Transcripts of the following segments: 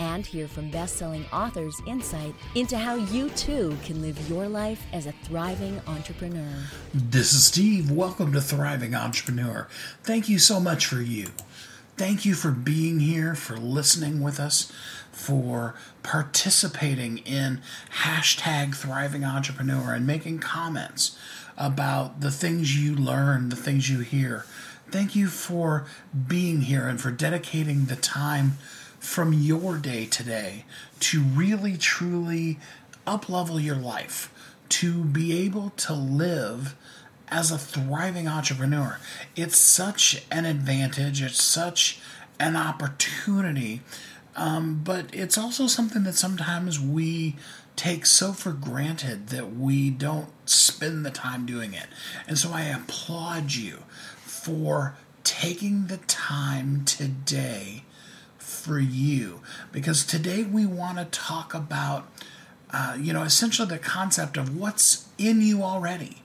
And hear from best selling authors insight into how you too can live your life as a thriving entrepreneur. This is Steve. Welcome to Thriving Entrepreneur. Thank you so much for you. Thank you for being here, for listening with us, for participating in hashtag Thriving Entrepreneur and making comments about the things you learn, the things you hear. Thank you for being here and for dedicating the time from your day today to really truly uplevel your life, to be able to live as a thriving entrepreneur. It's such an advantage, it's such an opportunity, um, but it's also something that sometimes we take so for granted that we don't spend the time doing it. And so I applaud you for taking the time today for you because today we want to talk about uh, you know essentially the concept of what's in you already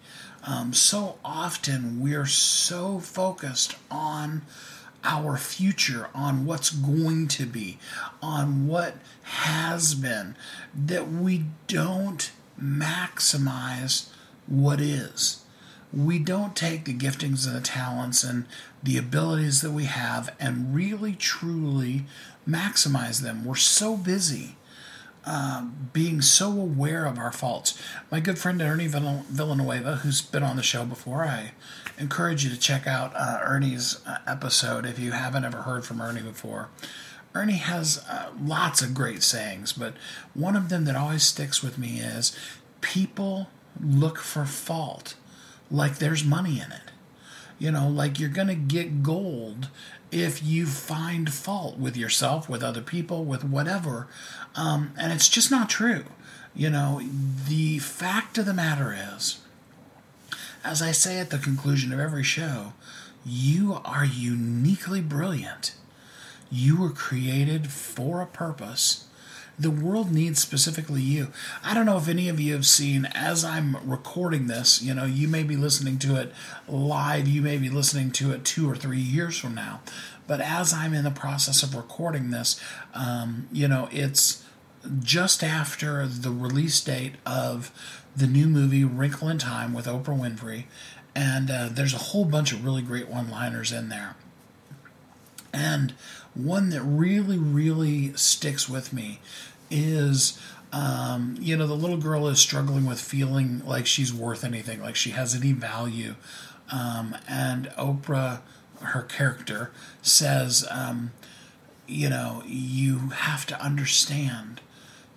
um, so often we're so focused on our future, on what's going to be, on what has been, that we don't maximize what is. We don't take the giftings and the talents and the abilities that we have and really truly maximize them. We're so busy um, being so aware of our faults. My good friend Ernie Villanueva, who's been on the show before, I encourage you to check out uh, Ernie's uh, episode if you haven't ever heard from Ernie before. Ernie has uh, lots of great sayings, but one of them that always sticks with me is people look for fault like there's money in it. You know, like you're going to get gold if you find fault with yourself, with other people, with whatever. Um, and it's just not true. You know, the fact of the matter is, as I say at the conclusion of every show, you are uniquely brilliant. You were created for a purpose the world needs specifically you. I don't know if any of you have seen, as I'm recording this, you know, you may be listening to it live, you may be listening to it two or three years from now. But as I'm in the process of recording this, um, you know, it's just after the release date of the new movie Wrinkle in Time with Oprah Winfrey. And uh, there's a whole bunch of really great one liners in there. And one that really, really sticks with me is um, you know, the little girl is struggling with feeling like she's worth anything, like she has any value. Um, and Oprah, her character, says, um, you know, you have to understand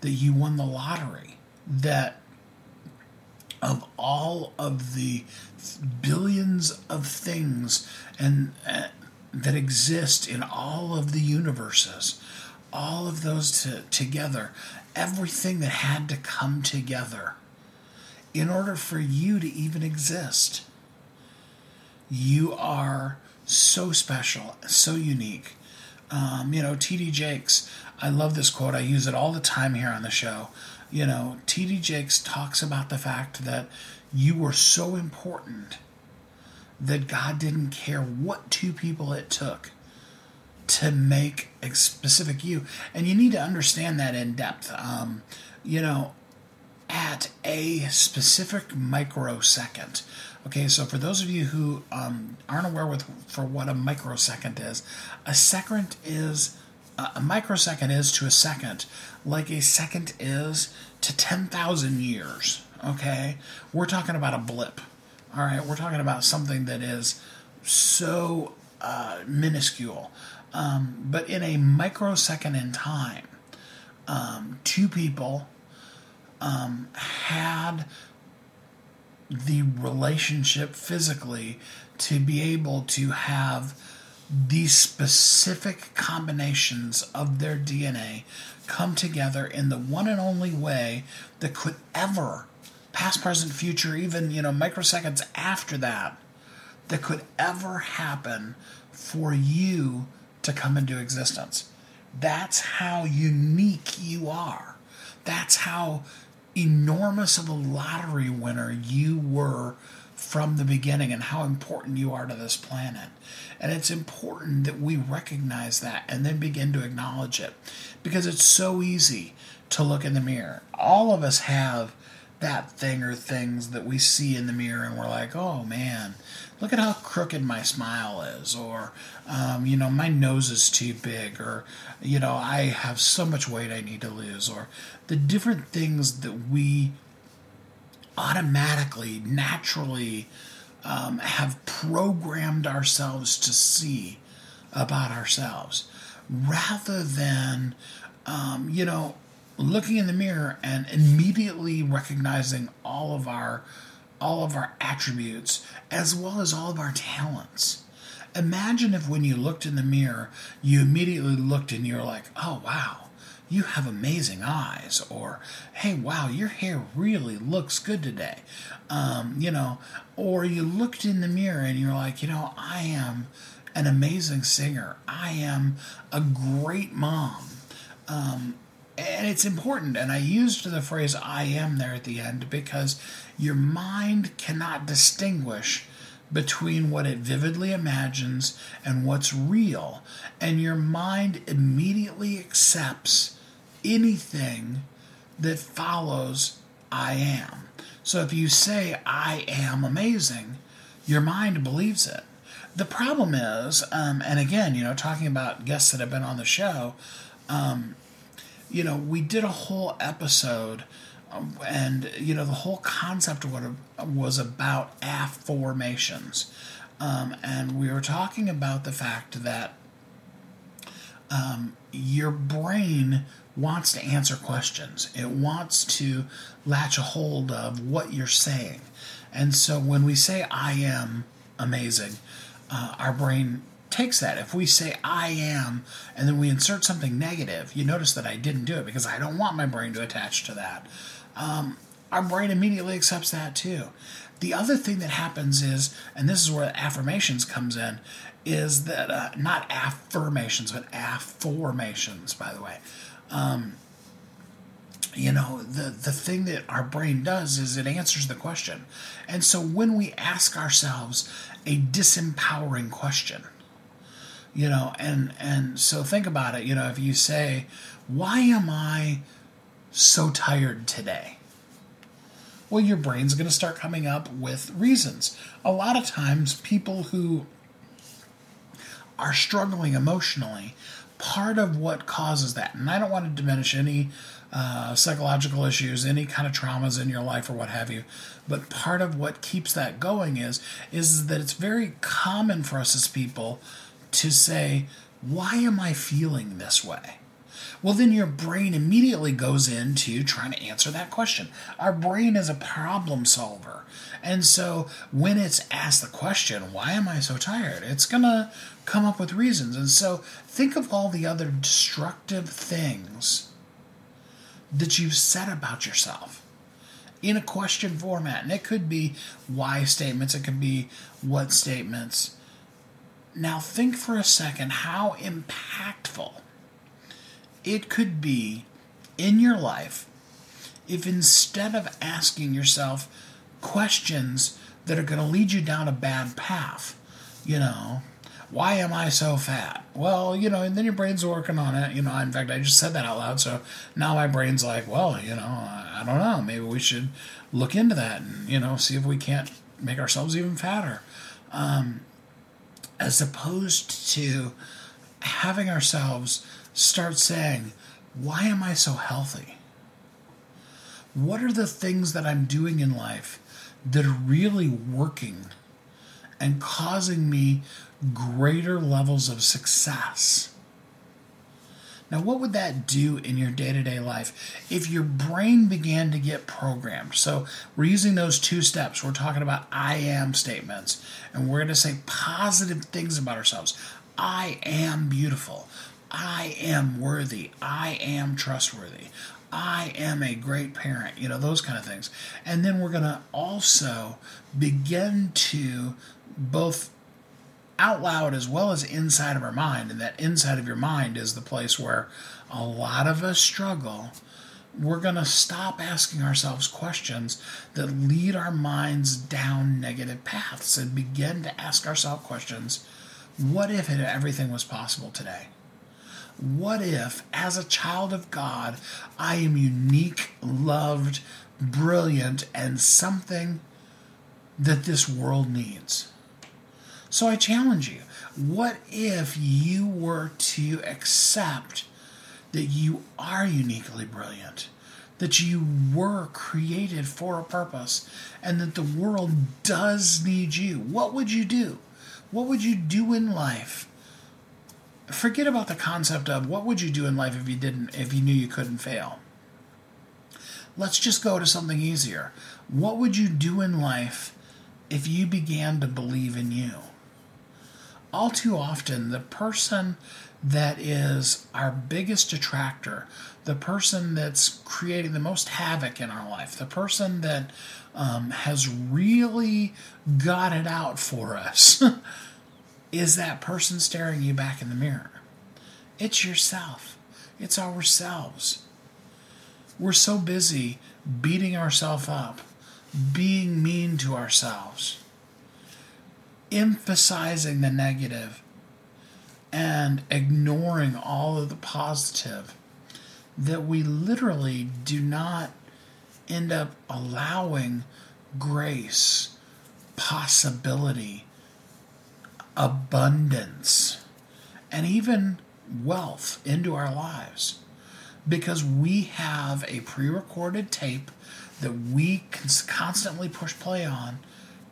that you won the lottery, that of all of the billions of things and uh, that exist in all of the universes, all of those to, together, everything that had to come together in order for you to even exist. You are so special, so unique. Um, you know, TD Jakes, I love this quote. I use it all the time here on the show. You know, TD Jakes talks about the fact that you were so important that God didn't care what two people it took to make a specific you. And you need to understand that in depth. Um, you know, at a specific microsecond. Okay, so for those of you who um, aren't aware with for what a microsecond is, a second is a microsecond is to a second like a second is to 10,000 years. Okay, we're talking about a blip. All right, we're talking about something that is so uh, minuscule. Um, but in a microsecond in time, um, two people um, had the relationship physically to be able to have these specific combinations of their DNA come together in the one and only way that could ever, past, present, future, even, you know, microseconds after that, that could ever happen for you to come into existence. That's how unique you are. That's how enormous of a lottery winner you were from the beginning and how important you are to this planet. And it's important that we recognize that and then begin to acknowledge it because it's so easy to look in the mirror. All of us have that thing or things that we see in the mirror and we're like, oh man, look at how crooked my smile is, or, um, you know, my nose is too big, or, you know, I have so much weight I need to lose, or the different things that we automatically, naturally um, have programmed ourselves to see about ourselves rather than, um, you know, looking in the mirror and immediately recognizing all of our all of our attributes as well as all of our talents. Imagine if when you looked in the mirror, you immediately looked and you're like, oh, wow, you have amazing eyes. Or, hey, wow, your hair really looks good today. Um, you know, or you looked in the mirror and you're like, you know, I am an amazing singer. I am a great mom. Um, and it's important. And I used the phrase I am there at the end because your mind cannot distinguish between what it vividly imagines and what's real. And your mind immediately accepts anything that follows I am. So if you say I am amazing, your mind believes it. The problem is, um, and again, you know, talking about guests that have been on the show, um, you know, we did a whole episode, um, and you know, the whole concept of what was about affirmations, um, and we were talking about the fact that um, your brain wants to answer questions. It wants to latch a hold of what you're saying, and so when we say "I am amazing," uh, our brain takes that. If we say I am and then we insert something negative, you notice that I didn't do it because I don't want my brain to attach to that. Um, our brain immediately accepts that too. The other thing that happens is, and this is where affirmations comes in, is that uh, not affirmations, but afformations, by the way. Um, you know, the, the thing that our brain does is it answers the question. And so when we ask ourselves a disempowering question, you know and and so think about it you know if you say why am i so tired today? Well your brain's going to start coming up with reasons. A lot of times people who are struggling emotionally part of what causes that and i don't want to diminish any uh, psychological issues any kind of traumas in your life or what have you but part of what keeps that going is is that it's very common for us as people to say, why am I feeling this way? Well, then your brain immediately goes into trying to answer that question. Our brain is a problem solver. And so when it's asked the question, why am I so tired? It's going to come up with reasons. And so think of all the other destructive things that you've said about yourself in a question format. And it could be why statements, it could be what statements. Now, think for a second how impactful it could be in your life if instead of asking yourself questions that are going to lead you down a bad path, you know, why am I so fat? Well, you know, and then your brain's working on it. You know, in fact, I just said that out loud. So now my brain's like, well, you know, I don't know. Maybe we should look into that and, you know, see if we can't make ourselves even fatter. Um, as opposed to having ourselves start saying, Why am I so healthy? What are the things that I'm doing in life that are really working and causing me greater levels of success? Now, what would that do in your day to day life if your brain began to get programmed? So, we're using those two steps. We're talking about I am statements, and we're going to say positive things about ourselves. I am beautiful. I am worthy. I am trustworthy. I am a great parent, you know, those kind of things. And then we're going to also begin to both out loud as well as inside of our mind. And that inside of your mind is the place where a lot of us struggle. We're going to stop asking ourselves questions that lead our minds down negative paths and begin to ask ourselves questions what if everything was possible today? What if, as a child of God, I am unique, loved, brilliant, and something that this world needs? So I challenge you what if you were to accept that you are uniquely brilliant, that you were created for a purpose, and that the world does need you? What would you do? What would you do in life? Forget about the concept of what would you do in life if you didn't if you knew you couldn't fail. Let's just go to something easier. What would you do in life if you began to believe in you? All too often, the person that is our biggest detractor, the person that's creating the most havoc in our life, the person that um, has really got it out for us, is that person staring you back in the mirror. It's yourself, it's ourselves. We're so busy beating ourselves up, being mean to ourselves, emphasizing the negative, and ignoring all of the positive that we literally do not end up allowing grace, possibility, abundance, and even wealth into our lives. Because we have a pre recorded tape that we can constantly push play on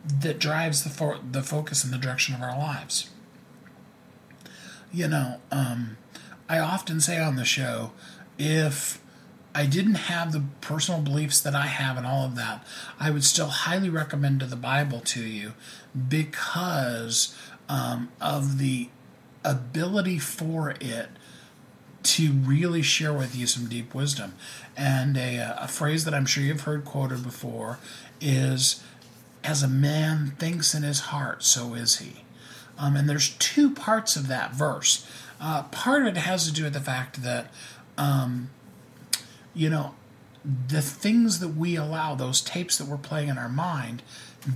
that drives the, fo- the focus and the direction of our lives. You know, um, I often say on the show if I didn't have the personal beliefs that I have and all of that, I would still highly recommend the Bible to you because um, of the ability for it to really share with you some deep wisdom. And a, a phrase that I'm sure you've heard quoted before is, as a man thinks in his heart, so is he. Um, and there's two parts of that verse. Uh, part of it has to do with the fact that um, you know, the things that we allow, those tapes that we're playing in our mind,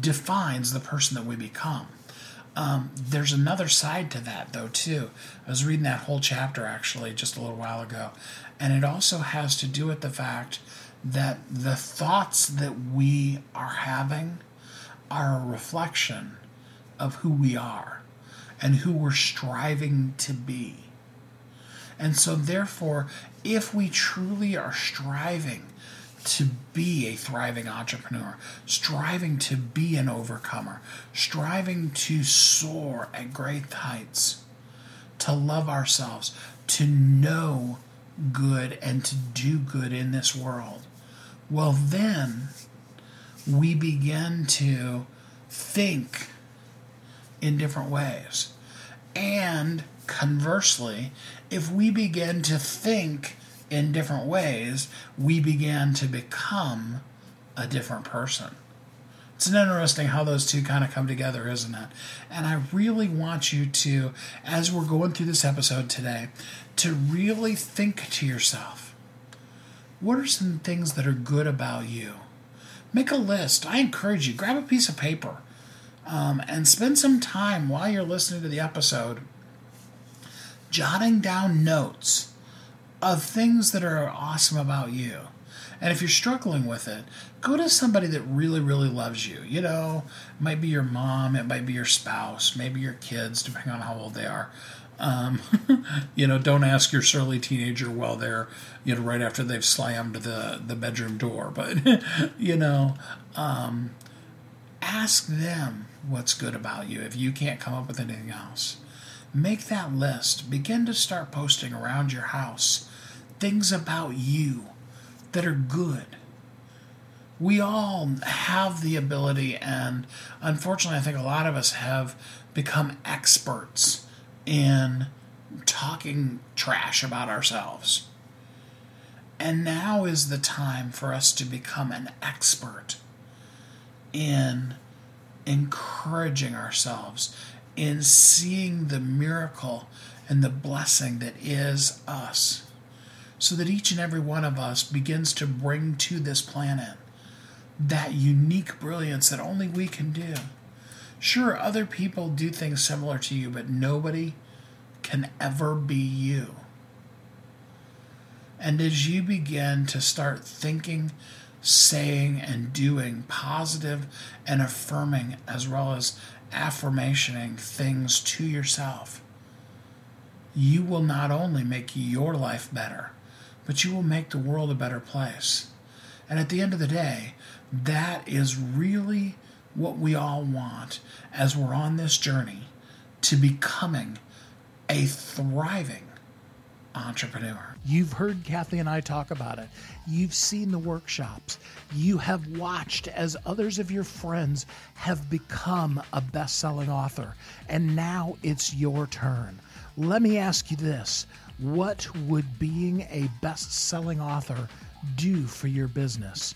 defines the person that we become. Um, there's another side to that, though, too. I was reading that whole chapter actually just a little while ago, and it also has to do with the fact that the thoughts that we are having are a reflection of who we are and who we're striving to be. And so, therefore, if we truly are striving to be a thriving entrepreneur, striving to be an overcomer, striving to soar at great heights, to love ourselves, to know good and to do good in this world, well, then we begin to think in different ways. And conversely, if we begin to think in different ways, we begin to become a different person. It's an interesting how those two kind of come together, isn't it? And I really want you to, as we're going through this episode today, to really think to yourself what are some things that are good about you? Make a list. I encourage you, grab a piece of paper um, and spend some time while you're listening to the episode jotting down notes of things that are awesome about you. And if you're struggling with it, go to somebody that really, really loves you. You know, it might be your mom, it might be your spouse, maybe your kids, depending on how old they are. Um, you know, don't ask your surly teenager while they're, you know, right after they've slammed the, the bedroom door. But, you know, um, ask them what's good about you if you can't come up with anything else. Make that list. Begin to start posting around your house things about you that are good. We all have the ability, and unfortunately, I think a lot of us have become experts in talking trash about ourselves. And now is the time for us to become an expert in encouraging ourselves, in seeing the miracle and the blessing that is us, so that each and every one of us begins to bring to this planet that unique brilliance that only we can do. Sure, other people do things similar to you, but nobody can ever be you. And as you begin to start thinking, saying, and doing positive and affirming, as well as affirmationing things to yourself, you will not only make your life better, but you will make the world a better place. And at the end of the day, that is really what we all want as we're on this journey to becoming a thriving entrepreneur. You've heard Kathy and I talk about it. You've seen the workshops. You have watched as others of your friends have become a best selling author. And now it's your turn. Let me ask you this What would being a best selling author do for your business?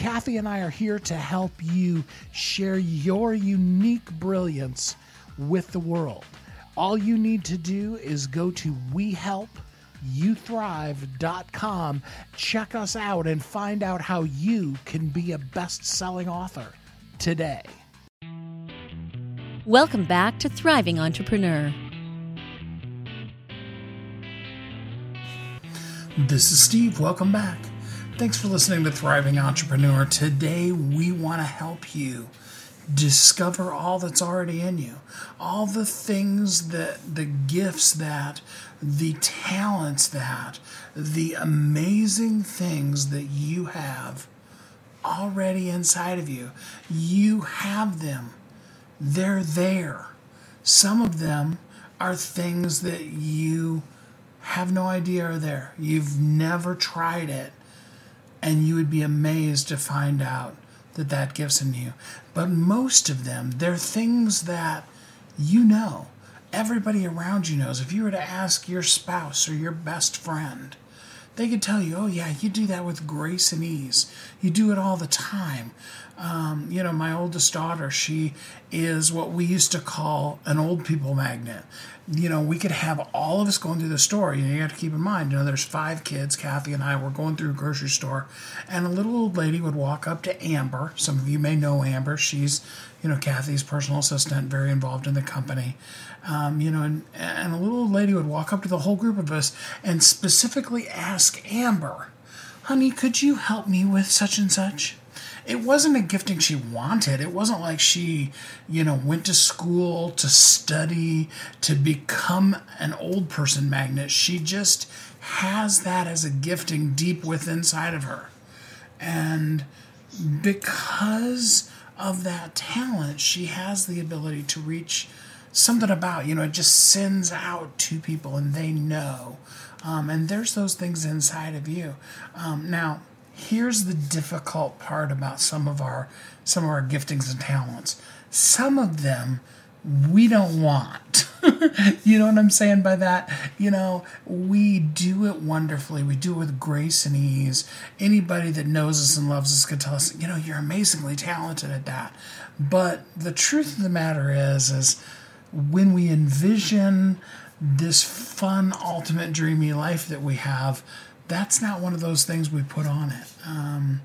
Kathy and I are here to help you share your unique brilliance with the world. All you need to do is go to WeHelpYouThrive.com, check us out, and find out how you can be a best selling author today. Welcome back to Thriving Entrepreneur. This is Steve. Welcome back. Thanks for listening to Thriving Entrepreneur. Today, we want to help you discover all that's already in you, all the things that, the gifts that, the talents that, the amazing things that you have already inside of you. You have them, they're there. Some of them are things that you have no idea are there. You've never tried it and you would be amazed to find out that that gift's in you. But most of them, they're things that you know. Everybody around you knows. If you were to ask your spouse or your best friend, they could tell you, oh, yeah, you do that with grace and ease. You do it all the time. Um, you know, my oldest daughter, she is what we used to call an old people magnet. You know, we could have all of us going through the store. You, know, you have to keep in mind, you know, there's five kids. Kathy and I were going through a grocery store, and a little old lady would walk up to Amber. Some of you may know Amber. She's, you know, Kathy's personal assistant, very involved in the company. Um, you know, and, and a little lady would walk up to the whole group of us and specifically ask Amber, honey, could you help me with such and such? it wasn't a gifting she wanted. It wasn't like she, you know, went to school to study to become an old person magnet. She just has that as a gifting deep within inside of her. And because of that talent, she has the ability to reach something about, you know, it just sends out to people and they know. Um, and there's those things inside of you. Um, now, here's the difficult part about some of our some of our giftings and talents. Some of them we don't want. you know what I'm saying by that? You know, we do it wonderfully. We do it with grace and ease. Anybody that knows us and loves us could tell us, you know, you're amazingly talented at that. But the truth of the matter is, is when we envision this fun, ultimate, dreamy life that we have, that's not one of those things we put on it. Um,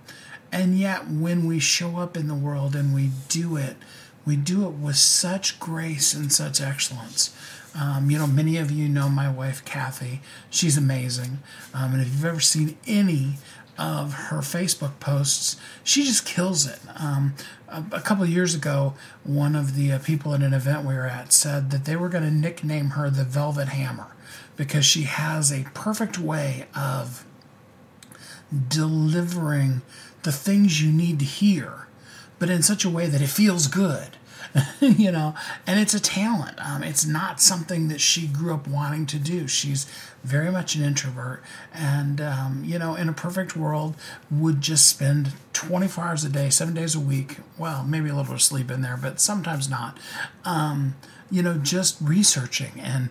and yet, when we show up in the world and we do it, we do it with such grace and such excellence. Um, you know, many of you know my wife, Kathy. She's amazing. Um, and if you've ever seen any of her Facebook posts, she just kills it. Um, a, a, couple years ago, one of the uh, people at an event we were at said that they were going to nickname her the Velvet Hammer because she has a perfect way of delivering the things you need to hear, but in such a way that it feels good. you know, and it's a talent. Um, it's not something that she grew up wanting to do. She's very much an introvert, and um, you know, in a perfect world, would just spend 24 hours a day, seven days a week. Well, maybe a little bit of sleep in there, but sometimes not. Um, you know, just researching and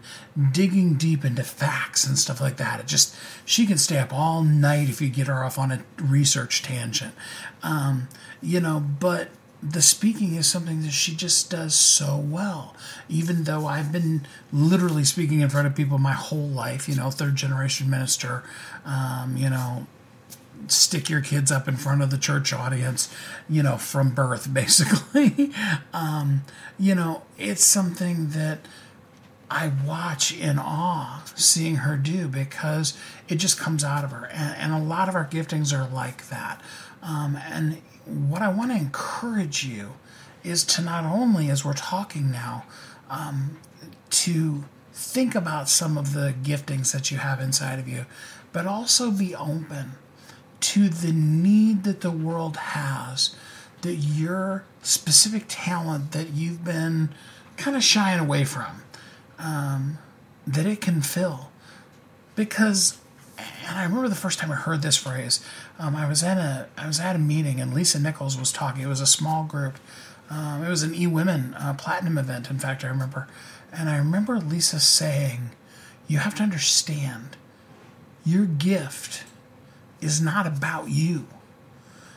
digging deep into facts and stuff like that. It just she can stay up all night if you get her off on a research tangent. Um, you know, but the speaking is something that she just does so well. Even though I've been literally speaking in front of people my whole life, you know, third generation minister, um, you know, stick your kids up in front of the church audience, you know, from birth, basically. um, you know, it's something that I watch in awe seeing her do because it just comes out of her. And, and a lot of our giftings are like that. Um, and what I want to encourage you is to not only, as we're talking now, um, to think about some of the giftings that you have inside of you, but also be open to the need that the world has that your specific talent that you've been kind of shying away from, um, that it can fill. Because, and I remember the first time I heard this phrase, um, I was at a I was at a meeting and Lisa Nichols was talking. It was a small group. Um, it was an E Women uh, Platinum event. In fact, I remember, and I remember Lisa saying, "You have to understand, your gift is not about you."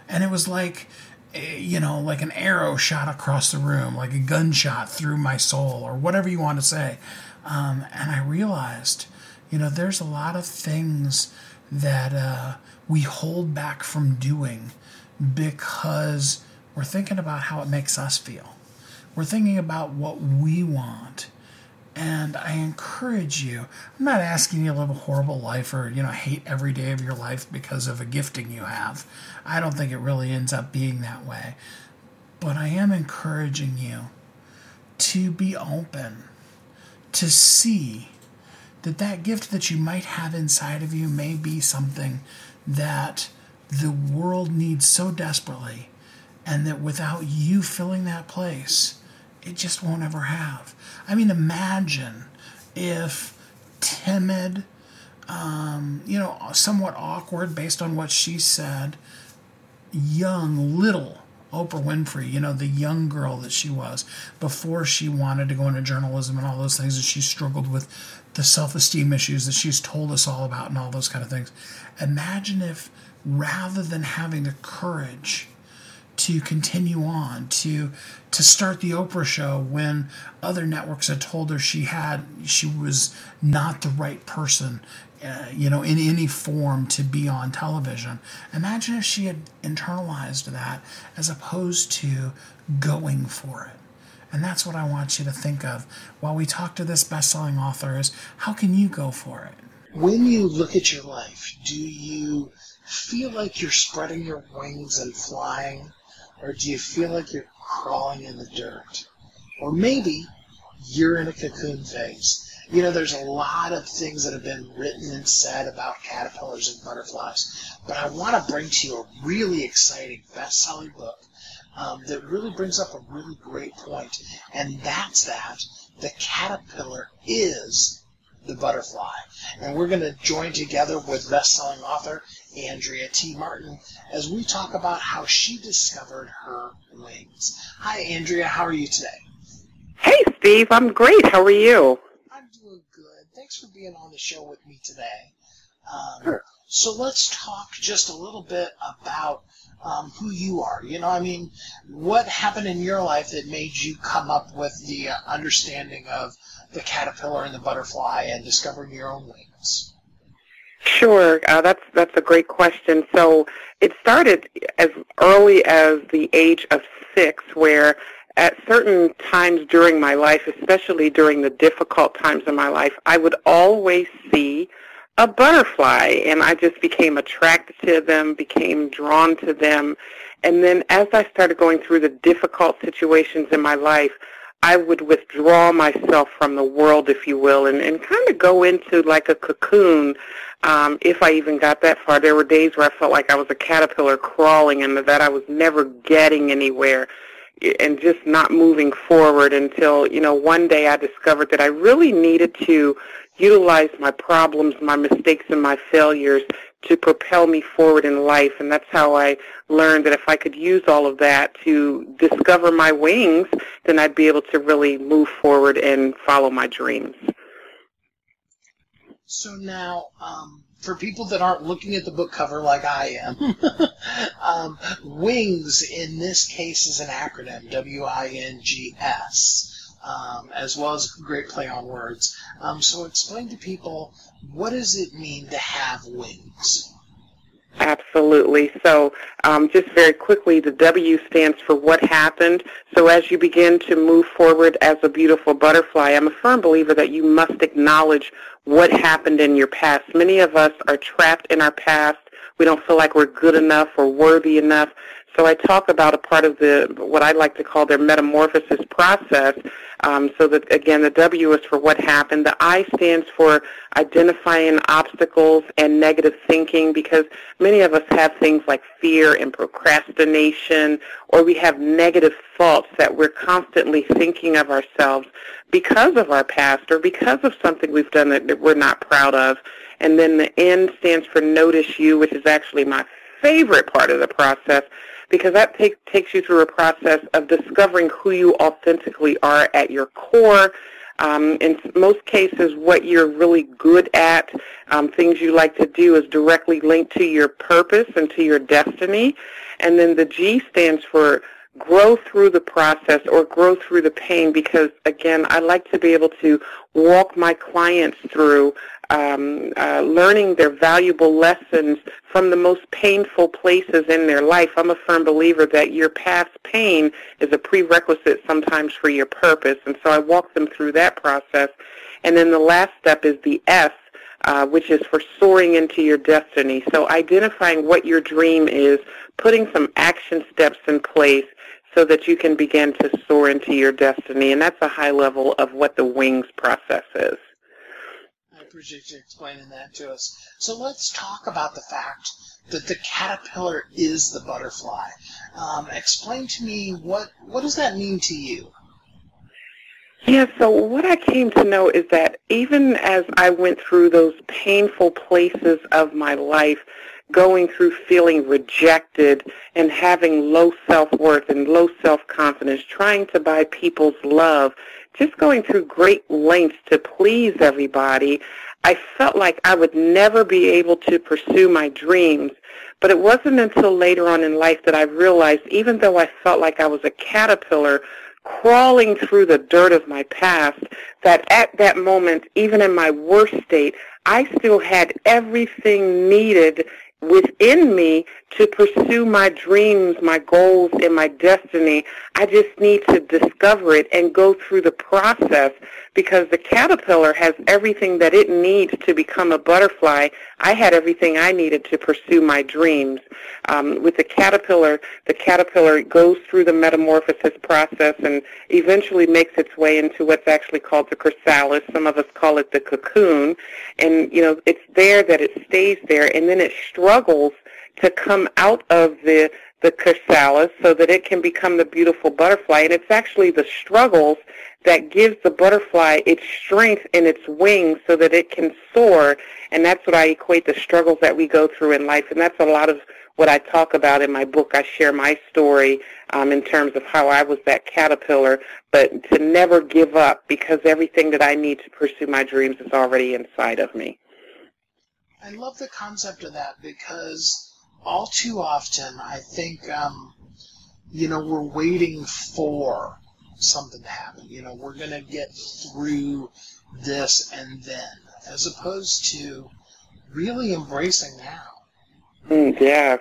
And it was like, eh, you know, like an arrow shot across the room, like a gunshot through my soul, or whatever you want to say. Um, and I realized, you know, there's a lot of things that uh, we hold back from doing because we're thinking about how it makes us feel. We're thinking about what we want. And I encourage you, I'm not asking you to live a horrible life or, you know, hate every day of your life because of a gifting you have. I don't think it really ends up being that way. But I am encouraging you to be open, to see that that gift that you might have inside of you may be something that the world needs so desperately, and that without you filling that place, it just won't ever have. I mean, imagine if timid, um, you know, somewhat awkward based on what she said, young, little Oprah Winfrey, you know, the young girl that she was before she wanted to go into journalism and all those things, and she struggled with the self esteem issues that she's told us all about and all those kind of things. Imagine if rather than having the courage to continue on to to start the Oprah show when other networks had told her she had she was not the right person uh, you know in any form to be on television imagine if she had internalized that as opposed to going for it and that's what I want you to think of while we talk to this best-selling author is how can you go for it when you look at your life do you feel like you're spreading your wings and flying or do you feel like you're crawling in the dirt? Or maybe you're in a cocoon phase. You know, there's a lot of things that have been written and said about caterpillars and butterflies, but I want to bring to you a really exciting best-selling book um, that really brings up a really great point, and that's that the caterpillar is the butterfly. And we're going to join together with best-selling author Andrea T. Martin as we talk about how she discovered her wings. Hi, Andrea. How are you today? Hey, Steve. I'm great. How are you? I'm doing good. Thanks for being on the show with me today. Um, sure. So let's talk just a little bit about um, who you are. You know, I mean, what happened in your life that made you come up with the uh, understanding of the caterpillar and the butterfly and discovering your own wings? Sure, uh, that's that's a great question. So it started as early as the age of six, where at certain times during my life, especially during the difficult times in my life, I would always see a butterfly, and I just became attracted to them, became drawn to them, and then as I started going through the difficult situations in my life, I would withdraw myself from the world, if you will, and, and kind of go into like a cocoon. Um, if I even got that far, there were days where I felt like I was a caterpillar crawling and that I was never getting anywhere and just not moving forward until, you know, one day I discovered that I really needed to utilize my problems, my mistakes, and my failures to propel me forward in life. And that's how I learned that if I could use all of that to discover my wings, then I'd be able to really move forward and follow my dreams. So now, um, for people that aren't looking at the book cover like I am, um, WINGS in this case is an acronym, W-I-N-G-S. Um, as well as a great play on words. Um, so explain to people what does it mean to have wings? Absolutely. So um, just very quickly, the W stands for what happened. So as you begin to move forward as a beautiful butterfly, I'm a firm believer that you must acknowledge what happened in your past. Many of us are trapped in our past. We don't feel like we're good enough or worthy enough. So I talk about a part of the what I like to call their metamorphosis process. Um, so that again, the W is for what happened. The I stands for identifying obstacles and negative thinking because many of us have things like fear and procrastination, or we have negative thoughts that we're constantly thinking of ourselves because of our past or because of something we've done that, that we're not proud of. And then the N stands for notice you, which is actually my favorite part of the process because that take, takes you through a process of discovering who you authentically are at your core. Um, in most cases, what you're really good at, um, things you like to do, is directly linked to your purpose and to your destiny. And then the G stands for grow through the process or grow through the pain because, again, I like to be able to walk my clients through um, uh, learning their valuable lessons from the most painful places in their life. I'm a firm believer that your past pain is a prerequisite sometimes for your purpose, and so I walk them through that process. And then the last step is the S, uh, which is for soaring into your destiny. So identifying what your dream is, putting some action steps in place so that you can begin to soar into your destiny. And that's a high level of what the wings process is appreciate you explaining that to us. So let's talk about the fact that the caterpillar is the butterfly. Um, explain to me what what does that mean to you? Yeah, so what I came to know is that even as I went through those painful places of my life, going through feeling rejected and having low self-worth and low self-confidence, trying to buy people's love, just going through great lengths to please everybody, I felt like I would never be able to pursue my dreams. But it wasn't until later on in life that I realized even though I felt like I was a caterpillar crawling through the dirt of my past, that at that moment, even in my worst state, I still had everything needed within me to pursue my dreams, my goals, and my destiny. I just need to discover it and go through the process because the caterpillar has everything that it needs to become a butterfly. I had everything I needed to pursue my dreams. Um, with the caterpillar, the caterpillar goes through the metamorphosis process and eventually makes its way into what's actually called the chrysalis. Some of us call it the cocoon. And, you know, it's there that it stays there and then it struggles to come out of the the chrysalis so that it can become the beautiful butterfly. And it's actually the struggles that gives the butterfly its strength in its wings so that it can soar. And that's what I equate the struggles that we go through in life. And that's a lot of what I talk about in my book. I share my story um, in terms of how I was that caterpillar, but to never give up because everything that I need to pursue my dreams is already inside of me. I love the concept of that because all too often I think, um, you know, we're waiting for something to happen. You know, we're going to get through this and then, as opposed to really embracing now. Mm, yes,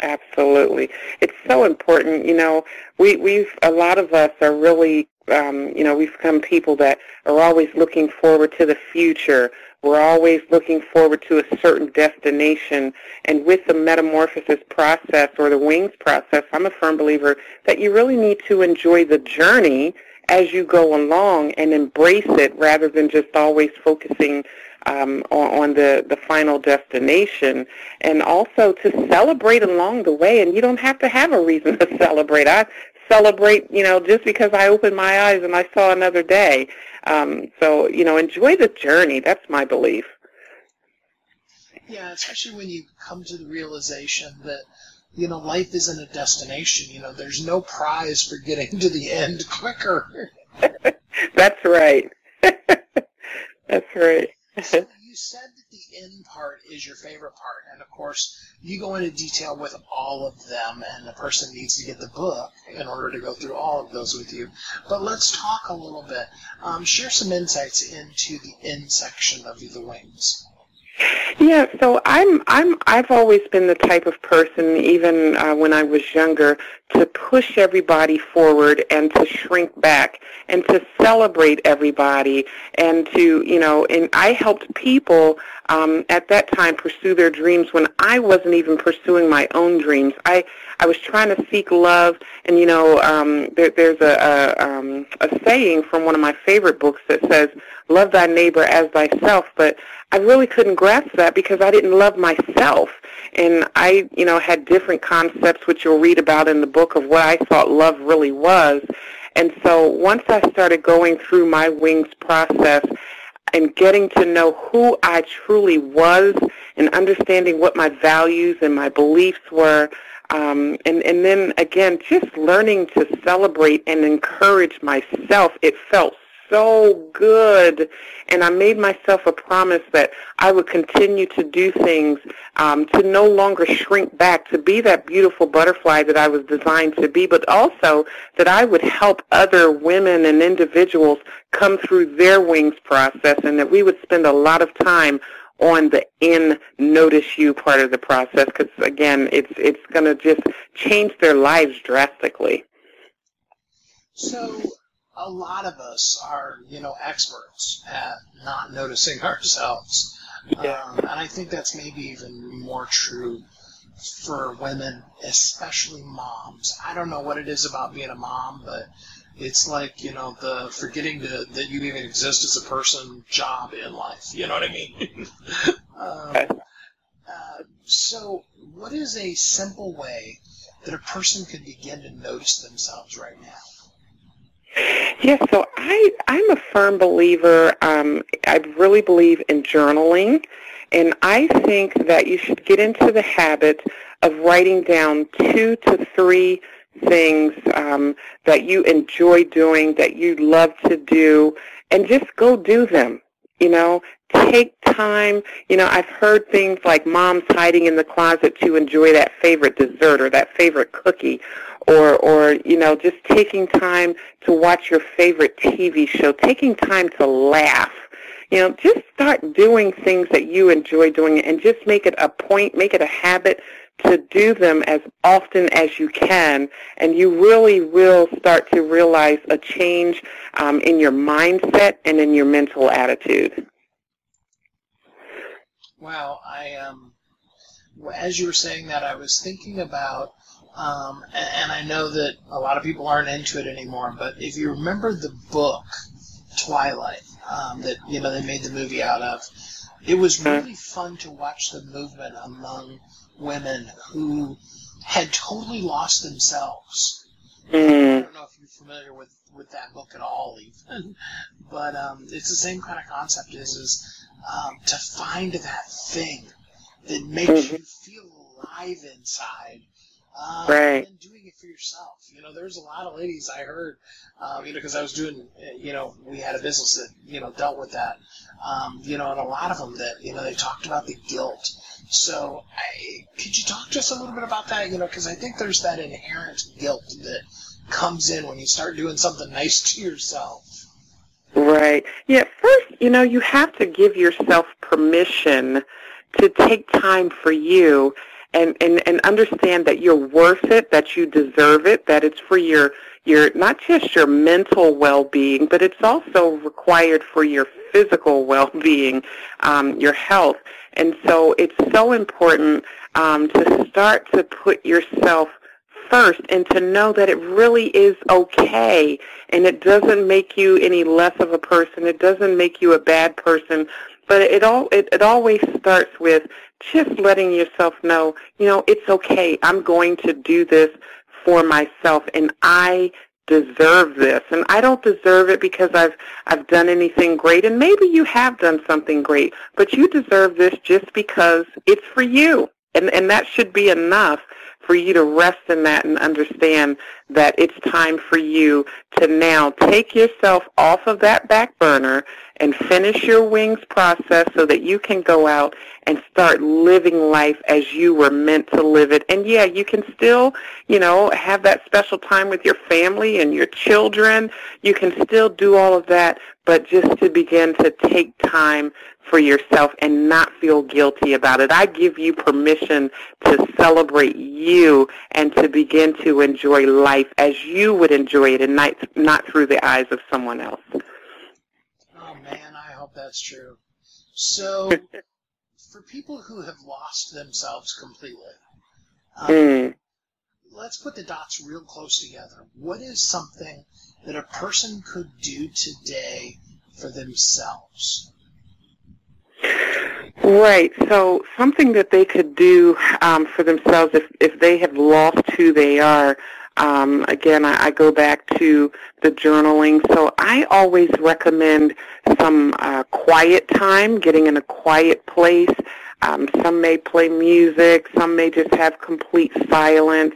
absolutely. It's so important. You know, we we've a lot of us are really um, you know, we've become people that are always looking forward to the future. We're always looking forward to a certain destination. And with the metamorphosis process or the wings process, I'm a firm believer that you really need to enjoy the journey as you go along and embrace it rather than just always focusing um, on, on the, the final destination and also to celebrate along the way. And you don't have to have a reason to celebrate. I celebrate, you know, just because I opened my eyes and I saw another day. Um, so, you know, enjoy the journey. That's my belief. Yeah, especially when you come to the realization that, you know, life isn't a destination. You know, there's no prize for getting to the end quicker. That's right. That's right. so you said that the end part is your favorite part, and of course, you go into detail with all of them, and the person needs to get the book in order to go through all of those with you. But let's talk a little bit. Um, share some insights into the end section of The Wings. Yeah, so I'm I'm I've always been the type of person, even uh, when I was younger, to push everybody forward and to shrink back and to celebrate everybody and to you know. And I helped people um, at that time pursue their dreams when I wasn't even pursuing my own dreams. I I was trying to seek love, and you know, um, there, there's a a, um, a saying from one of my favorite books that says, "Love thy neighbor as thyself," but I really couldn't grasp that because I didn't love myself. And I, you know, had different concepts which you'll read about in the book of what I thought love really was. And so once I started going through my wings process and getting to know who I truly was and understanding what my values and my beliefs were, um, and, and then again, just learning to celebrate and encourage myself, it felt so good. And I made myself a promise that I would continue to do things, um, to no longer shrink back, to be that beautiful butterfly that I was designed to be, but also that I would help other women and individuals come through their wings process and that we would spend a lot of time on the in notice you part of the process because again it's it's going to just change their lives drastically so a lot of us are, you know, experts at not noticing ourselves. Yeah. Um, and I think that's maybe even more true for women, especially moms. I don't know what it is about being a mom, but it's like, you know, the forgetting to, that you even exist as a person job in life. You know what I mean? um, uh, so, what is a simple way that a person can begin to notice themselves right now? Yes, so I, I'm a firm believer. Um, I really believe in journaling, and I think that you should get into the habit of writing down two to three things um, that you enjoy doing, that you love to do, and just go do them. You know, take time. You know, I've heard things like moms hiding in the closet to enjoy that favorite dessert or that favorite cookie or or you know just taking time to watch your favorite TV show, taking time to laugh. You know, just start doing things that you enjoy doing and just make it a point, make it a habit to do them as often as you can, and you really will start to realize a change um, in your mindset and in your mental attitude. Wow, I um, as you were saying that, I was thinking about um, and, and, I know that a lot of people aren't into it anymore, but if you remember the book Twilight um, that you know they made the movie out of, it was really fun to watch the movement among women who had totally lost themselves. Mm. I don't know if you're familiar with, with that book at all, even, but um, it's the same kind of concept. Is is um, to find that thing that makes mm-hmm. you feel alive inside um, right. And doing it for yourself. You know, there's a lot of ladies I heard, um, you know, because I was doing, you know, we had a business that, you know, dealt with that. Um, you know, and a lot of them that, you know, they talked about the guilt. So, I, could you talk to us a little bit about that? You know, because I think there's that inherent guilt that comes in when you start doing something nice to yourself. Right. Yeah, first, you know, you have to give yourself permission to take time for you and, and, and understand that you're worth it, that you deserve it, that it's for your, your not just your mental well-being, but it's also required for your physical well-being, um, your health. And so it's so important um, to start to put yourself first and to know that it really is okay and it doesn't make you any less of a person. It doesn't make you a bad person. But it all it, it always starts with just letting yourself know, you know, it's okay. I'm going to do this for myself and I deserve this and I don't deserve it because I've I've done anything great and maybe you have done something great but you deserve this just because it's for you and and that should be enough for you to rest in that and understand that it's time for you to now take yourself off of that back burner and finish your wings process so that you can go out and start living life as you were meant to live it. And yeah, you can still, you know, have that special time with your family and your children. You can still do all of that, but just to begin to take time for yourself and not feel guilty about it. I give you permission to celebrate you and to begin to enjoy life as you would enjoy it and not, not through the eyes of someone else. Oh man, I hope that's true. So, for people who have lost themselves completely, um, mm. let's put the dots real close together. What is something that a person could do today for themselves? Right. So something that they could do um, for themselves if if they have lost who they are. Um, again, I, I go back to the journaling. So I always recommend some uh, quiet time, getting in a quiet place. Um, some may play music. Some may just have complete silence.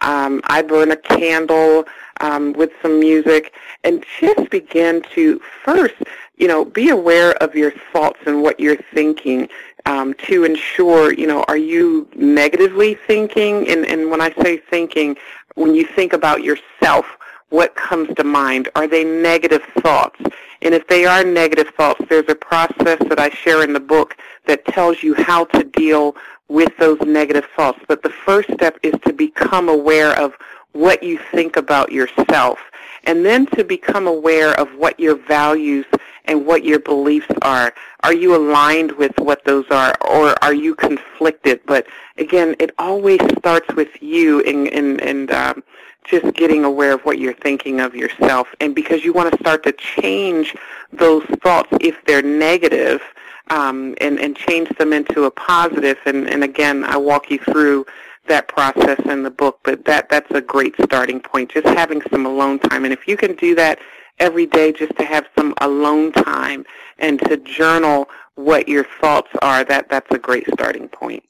Um, I burn a candle um, with some music and just begin to first, you know, be aware of your thoughts and what you're thinking um, to ensure, you know, are you negatively thinking? And, and when I say thinking, when you think about yourself, what comes to mind? Are they negative thoughts? And if they are negative thoughts, there's a process that I share in the book that tells you how to deal with those negative thoughts. But the first step is to become aware of what you think about yourself and then to become aware of what your values and what your beliefs are. Are you aligned with what those are or are you conflicted? But again, it always starts with you and, and, and um, just getting aware of what you're thinking of yourself. And because you want to start to change those thoughts if they're negative um, and, and change them into a positive. And, and again, I walk you through that process in the book, but that, that's a great starting point, just having some alone time. And if you can do that every day just to have some alone time and to journal what your thoughts are, that, that's a great starting point.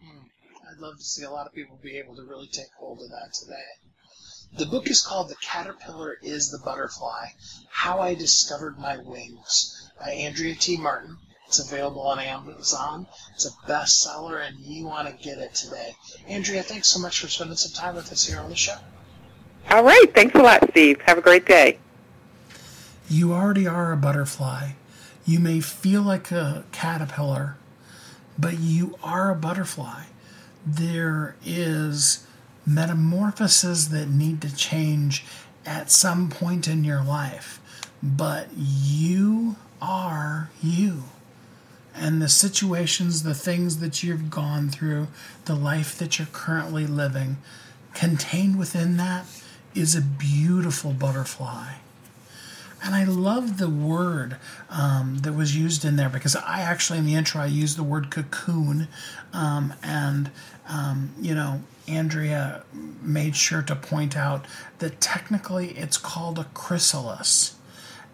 Hmm. I'd love to see a lot of people be able to really take hold of that today. The book is called The Caterpillar is the Butterfly How I Discovered My Wings by Andrea T. Martin. It's available on Amazon. It's a bestseller, and you want to get it today. Andrea, thanks so much for spending some time with us here on the show. All right. Thanks a lot, Steve. Have a great day. You already are a butterfly. You may feel like a caterpillar, but you are a butterfly. There is metamorphoses that need to change at some point in your life, but you are you. And the situations, the things that you've gone through, the life that you're currently living, contained within that is a beautiful butterfly. And I love the word um, that was used in there because I actually, in the intro, I used the word cocoon. Um, and, um, you know, Andrea made sure to point out that technically it's called a chrysalis.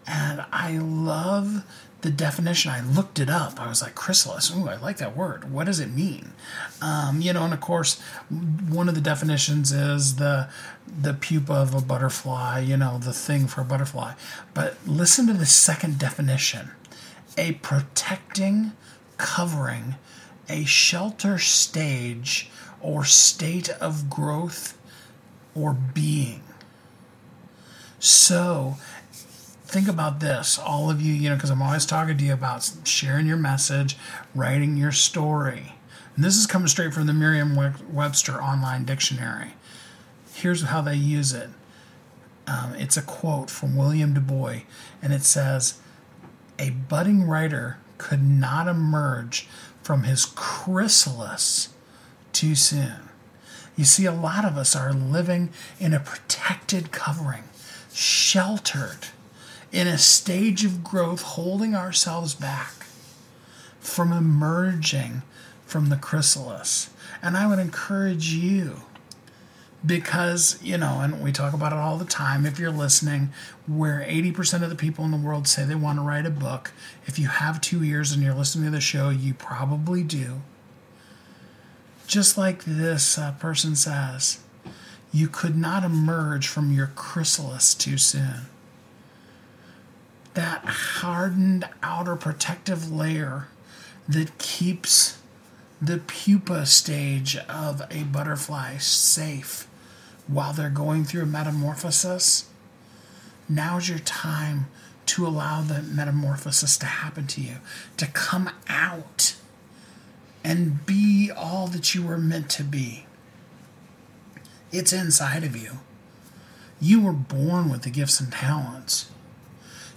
And I love the definition. I looked it up. I was like, chrysalis. Ooh, I like that word. What does it mean? Um, you know, and of course, one of the definitions is the the pupa of a butterfly. You know, the thing for a butterfly. But listen to the second definition: a protecting, covering, a shelter stage or state of growth or being. So, think about this, all of you, you know, because I'm always talking to you about sharing your message, writing your story. And this is coming straight from the Merriam Webster Online Dictionary. Here's how they use it um, it's a quote from William Du Bois, and it says, A budding writer could not emerge from his chrysalis too soon. You see, a lot of us are living in a protected covering, sheltered, in a stage of growth, holding ourselves back from emerging from the chrysalis. And I would encourage you because, you know, and we talk about it all the time if you're listening, where 80% of the people in the world say they want to write a book, if you have two ears and you're listening to the show, you probably do. Just like this uh, person says, you could not emerge from your chrysalis too soon. That hardened outer protective layer that keeps the pupa stage of a butterfly safe while they're going through a metamorphosis, now's your time to allow the metamorphosis to happen to you, to come out and be all that you were meant to be. It's inside of you. You were born with the gifts and talents.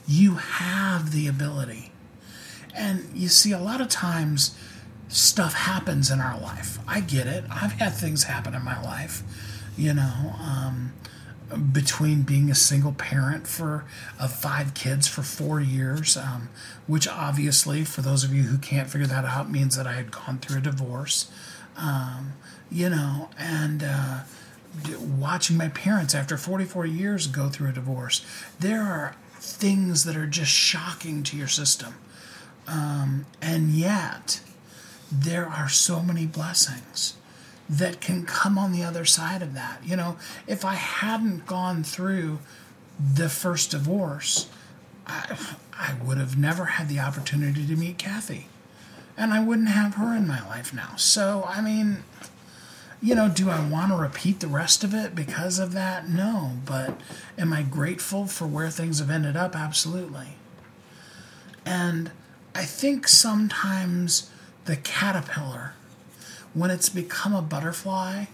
You have the ability. And you see, a lot of times stuff happens in our life. I get it. I've had things happen in my life, you know, um, between being a single parent for of five kids for four years, um, which obviously, for those of you who can't figure that out, means that I had gone through a divorce, um, you know, and uh, watching my parents after 44 years go through a divorce. There are things that are just shocking to your system. Um, and yet, there are so many blessings that can come on the other side of that. You know, if I hadn't gone through the first divorce, I, I would have never had the opportunity to meet Kathy. And I wouldn't have her in my life now. So, I mean, you know, do I want to repeat the rest of it because of that? No. But am I grateful for where things have ended up? Absolutely. And I think sometimes the caterpillar, when it's become a butterfly,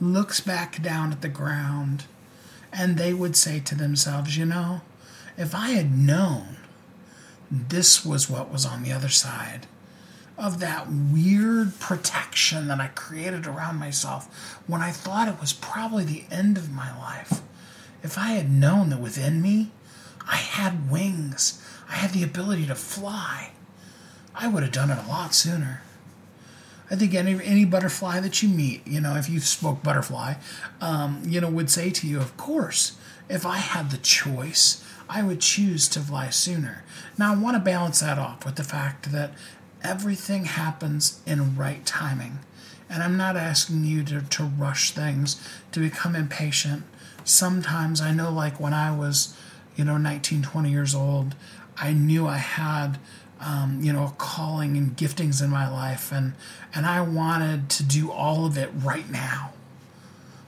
looks back down at the ground and they would say to themselves, you know, if I had known this was what was on the other side of that weird protection that I created around myself when I thought it was probably the end of my life, if I had known that within me I had wings I had the ability to fly, I would have done it a lot sooner. I think any any butterfly that you meet, you know, if you spoke butterfly, um, you know, would say to you, of course, if I had the choice, I would choose to fly sooner. Now, I want to balance that off with the fact that everything happens in right timing. And I'm not asking you to, to rush things, to become impatient. Sometimes I know, like when I was, you know, 19, 20 years old, I knew I had, um, you know, a calling and giftings in my life, and and I wanted to do all of it right now,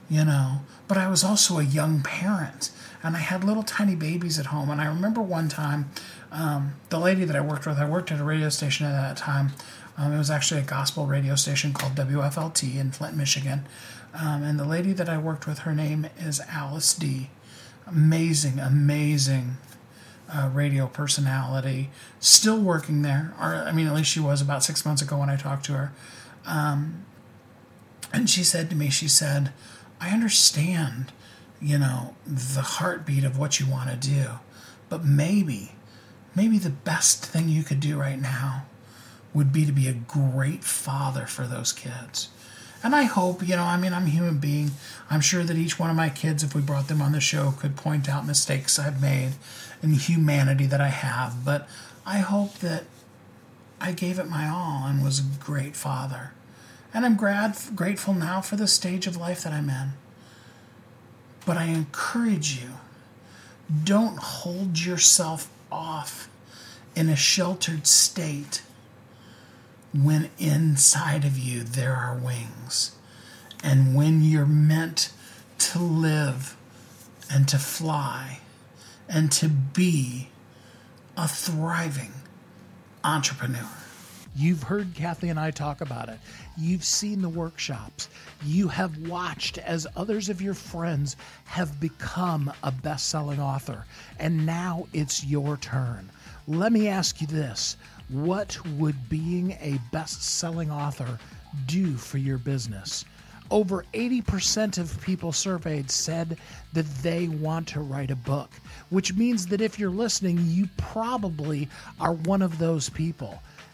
you know. But I was also a young parent, and I had little tiny babies at home. And I remember one time, um, the lady that I worked with, I worked at a radio station at that time. Um, it was actually a gospel radio station called WFLT in Flint, Michigan. Um, and the lady that I worked with, her name is Alice D. Amazing, amazing uh, radio personality, still working there. Or, I mean, at least she was about six months ago when I talked to her. Um, and she said to me, she said, I understand, you know, the heartbeat of what you want to do, but maybe, maybe the best thing you could do right now would be to be a great father for those kids. And I hope, you know, I mean, I'm a human being. I'm sure that each one of my kids, if we brought them on the show, could point out mistakes I've made and humanity that I have. But I hope that I gave it my all and was a great father. And I'm grad, grateful now for the stage of life that I'm in. But I encourage you don't hold yourself off in a sheltered state when inside of you there are wings. And when you're meant to live and to fly and to be a thriving entrepreneur. You've heard Kathy and I talk about it. You've seen the workshops. You have watched as others of your friends have become a best selling author. And now it's your turn. Let me ask you this what would being a best selling author do for your business? over 80% of people surveyed said that they want to write a book, which means that if you're listening, you probably are one of those people.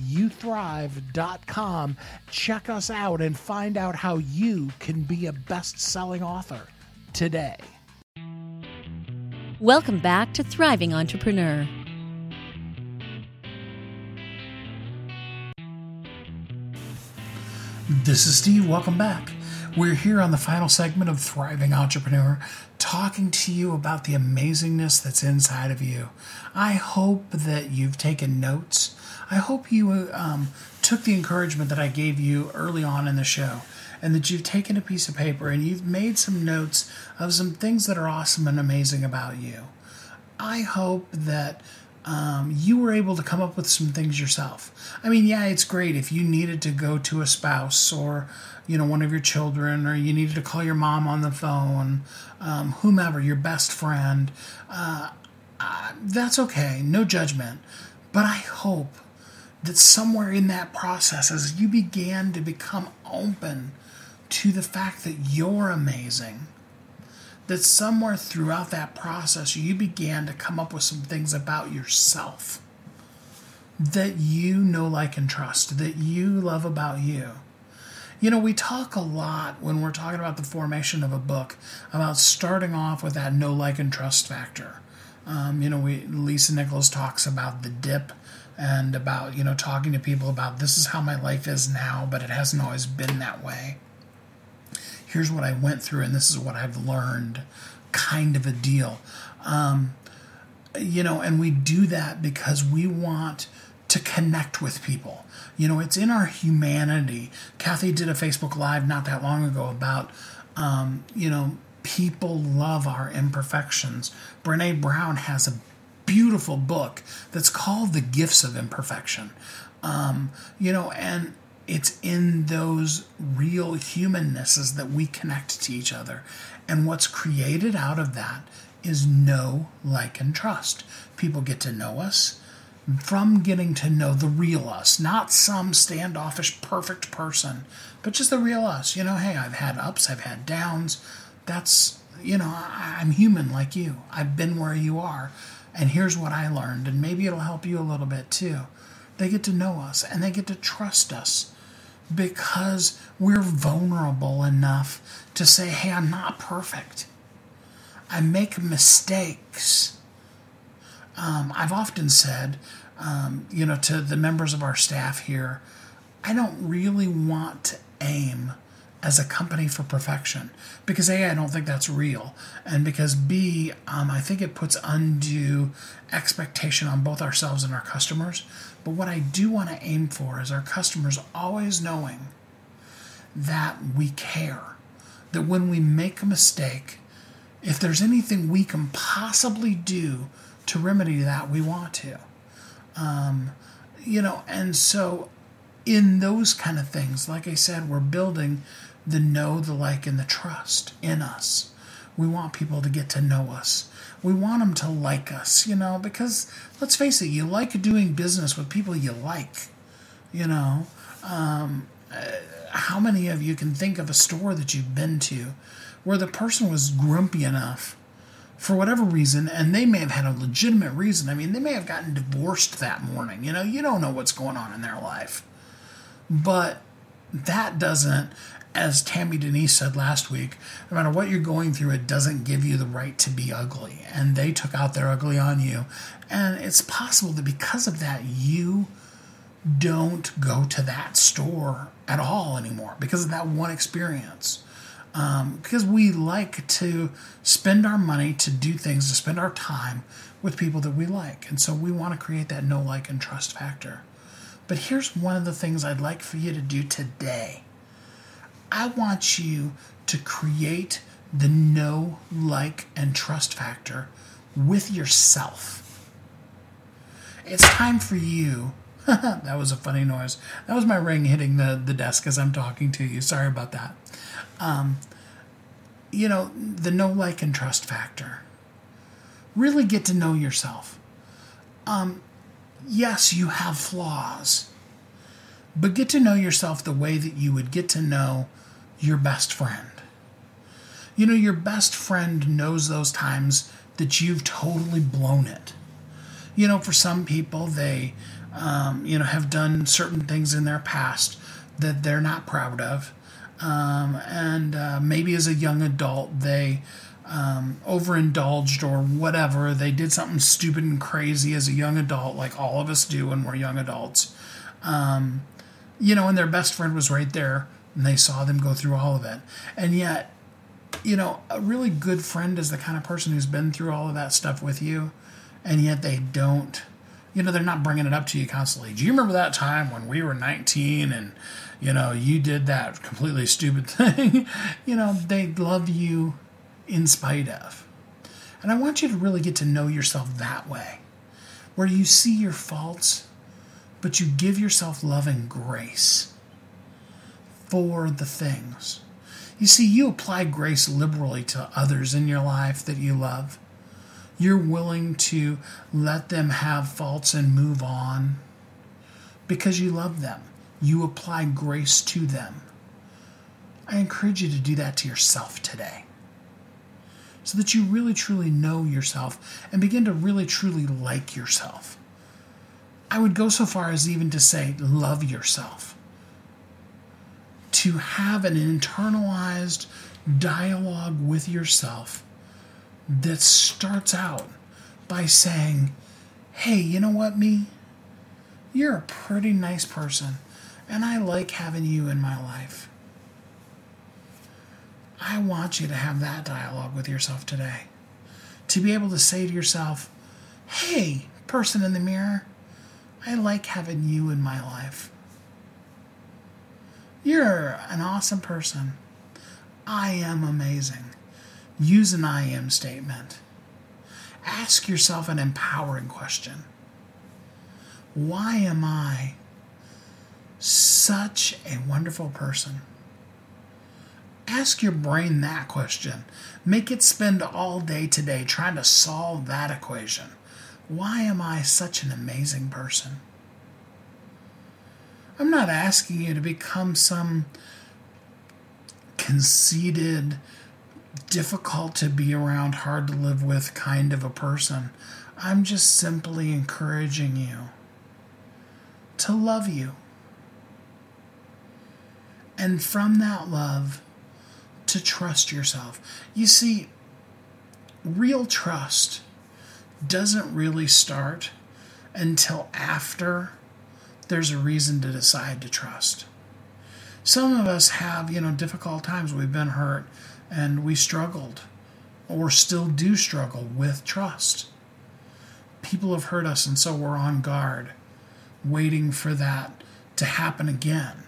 WeHelpYouThrive.com, check us out, and find out how you can be a best selling author today. Welcome back to Thriving Entrepreneur. This is Steve. Welcome back. We're here on the final segment of Thriving Entrepreneur, talking to you about the amazingness that's inside of you. I hope that you've taken notes. I hope you um, took the encouragement that I gave you early on in the show and that you've taken a piece of paper and you've made some notes of some things that are awesome and amazing about you. I hope that um, you were able to come up with some things yourself. I mean, yeah, it's great if you needed to go to a spouse or, you know, one of your children, or you needed to call your mom on the phone, um, whomever, your best friend. Uh, uh, that's okay, no judgment. But I hope that somewhere in that process, as you began to become open to the fact that you're amazing, that somewhere throughout that process you began to come up with some things about yourself that you know, like, and trust, that you love about you. You know, we talk a lot when we're talking about the formation of a book about starting off with that know, like, and trust factor. Um, you know, we Lisa Nichols talks about the dip and about you know talking to people about this is how my life is now, but it hasn't always been that way here's what I went through and this is what I've learned kind of a deal. Um, you know, and we do that because we want to connect with people. You know, it's in our humanity. Kathy did a Facebook Live not that long ago about, um, you know, people love our imperfections. Brene Brown has a beautiful book that's called The Gifts of Imperfection. Um, you know, and it's in those real humannesses that we connect to each other. And what's created out of that is know, like, and trust. People get to know us from getting to know the real us, not some standoffish, perfect person, but just the real us. You know, hey, I've had ups, I've had downs. That's, you know, I'm human like you. I've been where you are. And here's what I learned. And maybe it'll help you a little bit too. They get to know us and they get to trust us because we're vulnerable enough to say, hey, I'm not perfect. I make mistakes. Um, I've often said, um, you know, to the members of our staff here, I don't really want to aim as a company for perfection because A, I don't think that's real, and because B, um, I think it puts undue expectation on both ourselves and our customers. But what I do want to aim for is our customers always knowing that we care, that when we make a mistake, if there's anything we can possibly do to remedy that, we want to. Um, you know, and so in those kind of things, like I said, we're building the know, the like, and the trust in us. We want people to get to know us. We want them to like us, you know, because let's face it, you like doing business with people you like, you know. Um, uh, how many of you can think of a store that you've been to where the person was grumpy enough for whatever reason, and they may have had a legitimate reason. I mean, they may have gotten divorced that morning. You know, you don't know what's going on in their life. But that doesn't as Tammy Denise said last week, no matter what you're going through, it doesn't give you the right to be ugly. And they took out their ugly on you. And it's possible that because of that, you don't go to that store at all anymore because of that one experience. Um, because we like to spend our money to do things, to spend our time with people that we like. And so we want to create that no like, and trust factor. But here's one of the things I'd like for you to do today I want you to create the know, like, and trust factor with yourself. It's time for you. that was a funny noise. That was my ring hitting the, the desk as I'm talking to you. Sorry about that. Um, you know, the know, like, and trust factor. Really get to know yourself. Um, yes, you have flaws, but get to know yourself the way that you would get to know your best friend. You know, your best friend knows those times that you've totally blown it. You know, for some people, they, um, you know, have done certain things in their past that they're not proud of. Um, and uh, maybe as a young adult, they um, overindulged or whatever. They did something stupid and crazy as a young adult, like all of us do when we're young adults. Um, you know, and their best friend was right there, and they saw them go through all of it. And yet, you know, a really good friend is the kind of person who's been through all of that stuff with you, and yet they don't, you know, they're not bringing it up to you constantly. Do you remember that time when we were 19 and, you know, you did that completely stupid thing? you know, they love you in spite of. And I want you to really get to know yourself that way, where you see your faults, but you give yourself love and grace for the things you see, you apply grace liberally to others in your life that you love. You're willing to let them have faults and move on because you love them. You apply grace to them. I encourage you to do that to yourself today so that you really truly know yourself and begin to really truly like yourself. I would go so far as even to say, love yourself to have an internalized dialogue with yourself that starts out by saying, Hey, you know what, me? You're a pretty nice person, and I like having you in my life. I want you to have that dialogue with yourself today. To be able to say to yourself, Hey, person in the mirror, I like having you in my life. You're an awesome person. I am amazing. Use an I am statement. Ask yourself an empowering question Why am I such a wonderful person? Ask your brain that question. Make it spend all day today trying to solve that equation. Why am I such an amazing person? I'm not asking you to become some conceited, difficult to be around, hard to live with kind of a person. I'm just simply encouraging you to love you. And from that love, to trust yourself. You see, real trust doesn't really start until after there's a reason to decide to trust. Some of us have, you know, difficult times. We've been hurt and we struggled or still do struggle with trust. People have hurt us, and so we're on guard, waiting for that to happen again.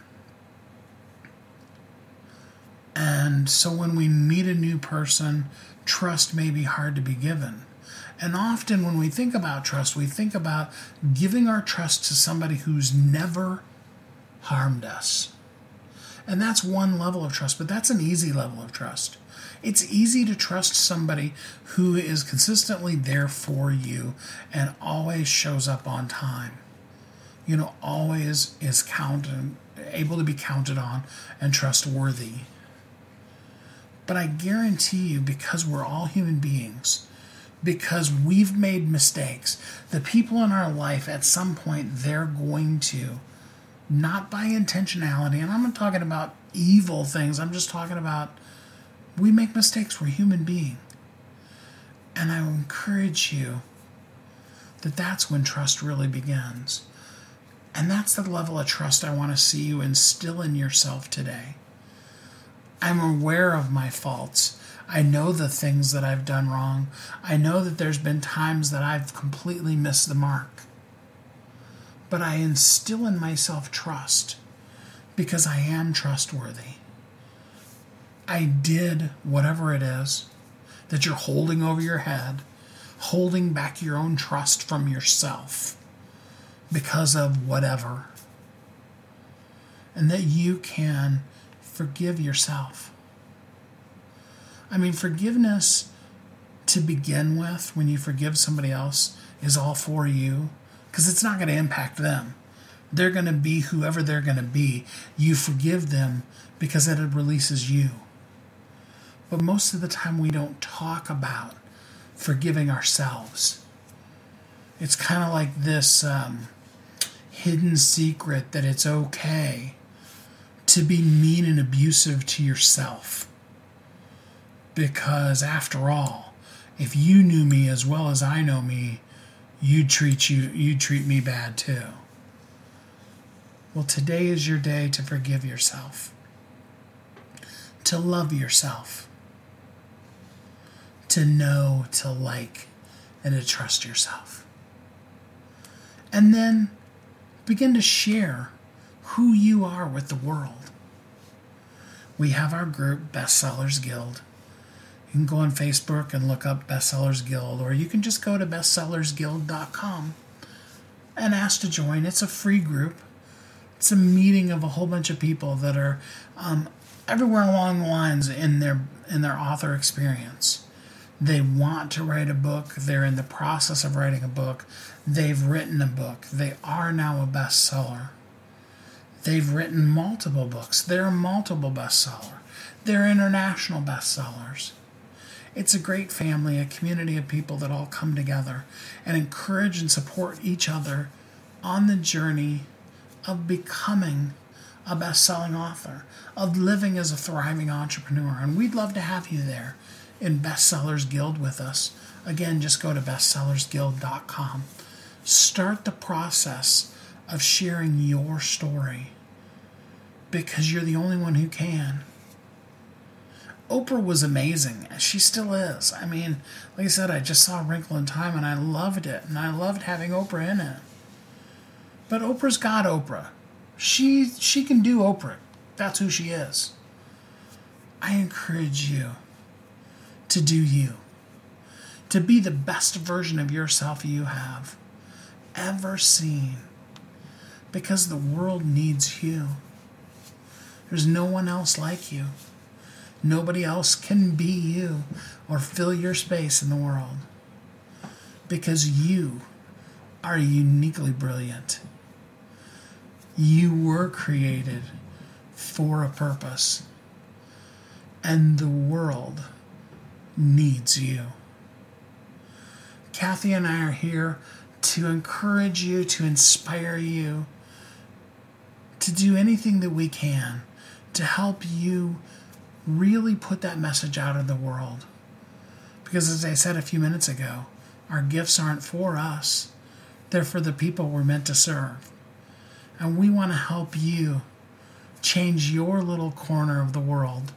And so when we meet a new person, trust may be hard to be given. And often when we think about trust, we think about giving our trust to somebody who's never harmed us. And that's one level of trust, but that's an easy level of trust. It's easy to trust somebody who is consistently there for you and always shows up on time. You know, always is counted, able to be counted on and trustworthy. But I guarantee you, because we're all human beings, because we've made mistakes. The people in our life, at some point, they're going to, not by intentionality, and I'm not talking about evil things, I'm just talking about we make mistakes, we're human beings. And I encourage you that that's when trust really begins. And that's the level of trust I want to see you instill in yourself today. I'm aware of my faults. I know the things that I've done wrong. I know that there's been times that I've completely missed the mark. But I instill in myself trust because I am trustworthy. I did whatever it is that you're holding over your head, holding back your own trust from yourself because of whatever. And that you can forgive yourself. I mean, forgiveness to begin with, when you forgive somebody else, is all for you because it's not going to impact them. They're going to be whoever they're going to be. You forgive them because it releases you. But most of the time, we don't talk about forgiving ourselves. It's kind of like this um, hidden secret that it's okay to be mean and abusive to yourself. Because after all, if you knew me as well as I know me, you'd treat you you'd treat me bad too. Well, today is your day to forgive yourself. To love yourself. To know, to like, and to trust yourself. And then begin to share who you are with the world. We have our group, Bestsellers Guild. You can go on Facebook and look up Bestsellers Guild, or you can just go to bestsellersguild.com and ask to join. It's a free group. It's a meeting of a whole bunch of people that are um, everywhere along the lines in their in their author experience. They want to write a book. They're in the process of writing a book. They've written a book. They are now a bestseller. They've written multiple books. They're a multiple bestseller. They're international bestsellers. It's a great family, a community of people that all come together and encourage and support each other on the journey of becoming a best selling author, of living as a thriving entrepreneur. And we'd love to have you there in Bestsellers Guild with us. Again, just go to bestsellersguild.com. Start the process of sharing your story because you're the only one who can. Oprah was amazing. She still is. I mean, like I said, I just saw Wrinkle in Time and I loved it, and I loved having Oprah in it. But Oprah's got Oprah. She she can do Oprah. That's who she is. I encourage you to do you. To be the best version of yourself you have ever seen. Because the world needs you. There's no one else like you. Nobody else can be you or fill your space in the world. Because you are uniquely brilliant. You were created for a purpose, and the world needs you. Kathy and I are here to encourage you, to inspire you, to do anything that we can to help you really put that message out in the world. Because as I said a few minutes ago, our gifts aren't for us, they're for the people we're meant to serve. And we want to help you change your little corner of the world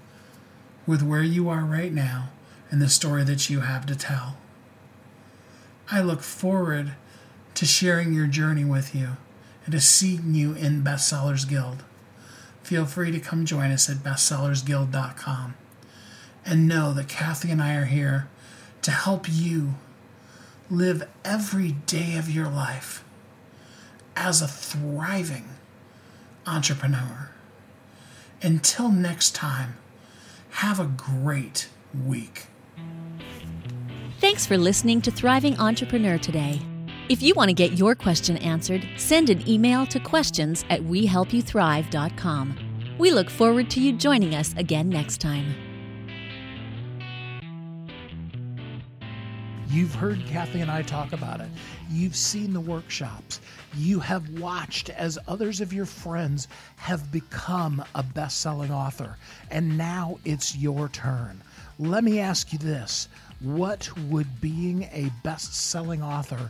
with where you are right now and the story that you have to tell. I look forward to sharing your journey with you and to seeing you in Bestsellers Guild. Feel free to come join us at bestsellersguild.com and know that Kathy and I are here to help you live every day of your life as a thriving entrepreneur. Until next time, have a great week. Thanks for listening to Thriving Entrepreneur today. If you want to get your question answered, send an email to questions at wehelpyouthrive.com. We look forward to you joining us again next time. You've heard Kathy and I talk about it. You've seen the workshops. You have watched as others of your friends have become a best selling author. And now it's your turn. Let me ask you this What would being a best selling author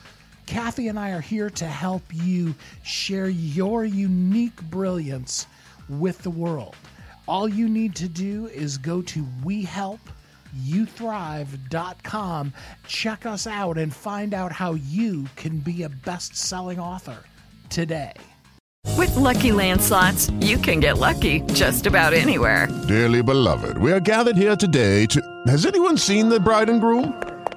Kathy and I are here to help you share your unique brilliance with the world. All you need to do is go to WeHelpYouThrive.com, check us out, and find out how you can be a best selling author today. With LuckyLand Slots, you can get lucky just about anywhere. Dearly beloved, we are gathered here today to. Has anyone seen the bride and groom?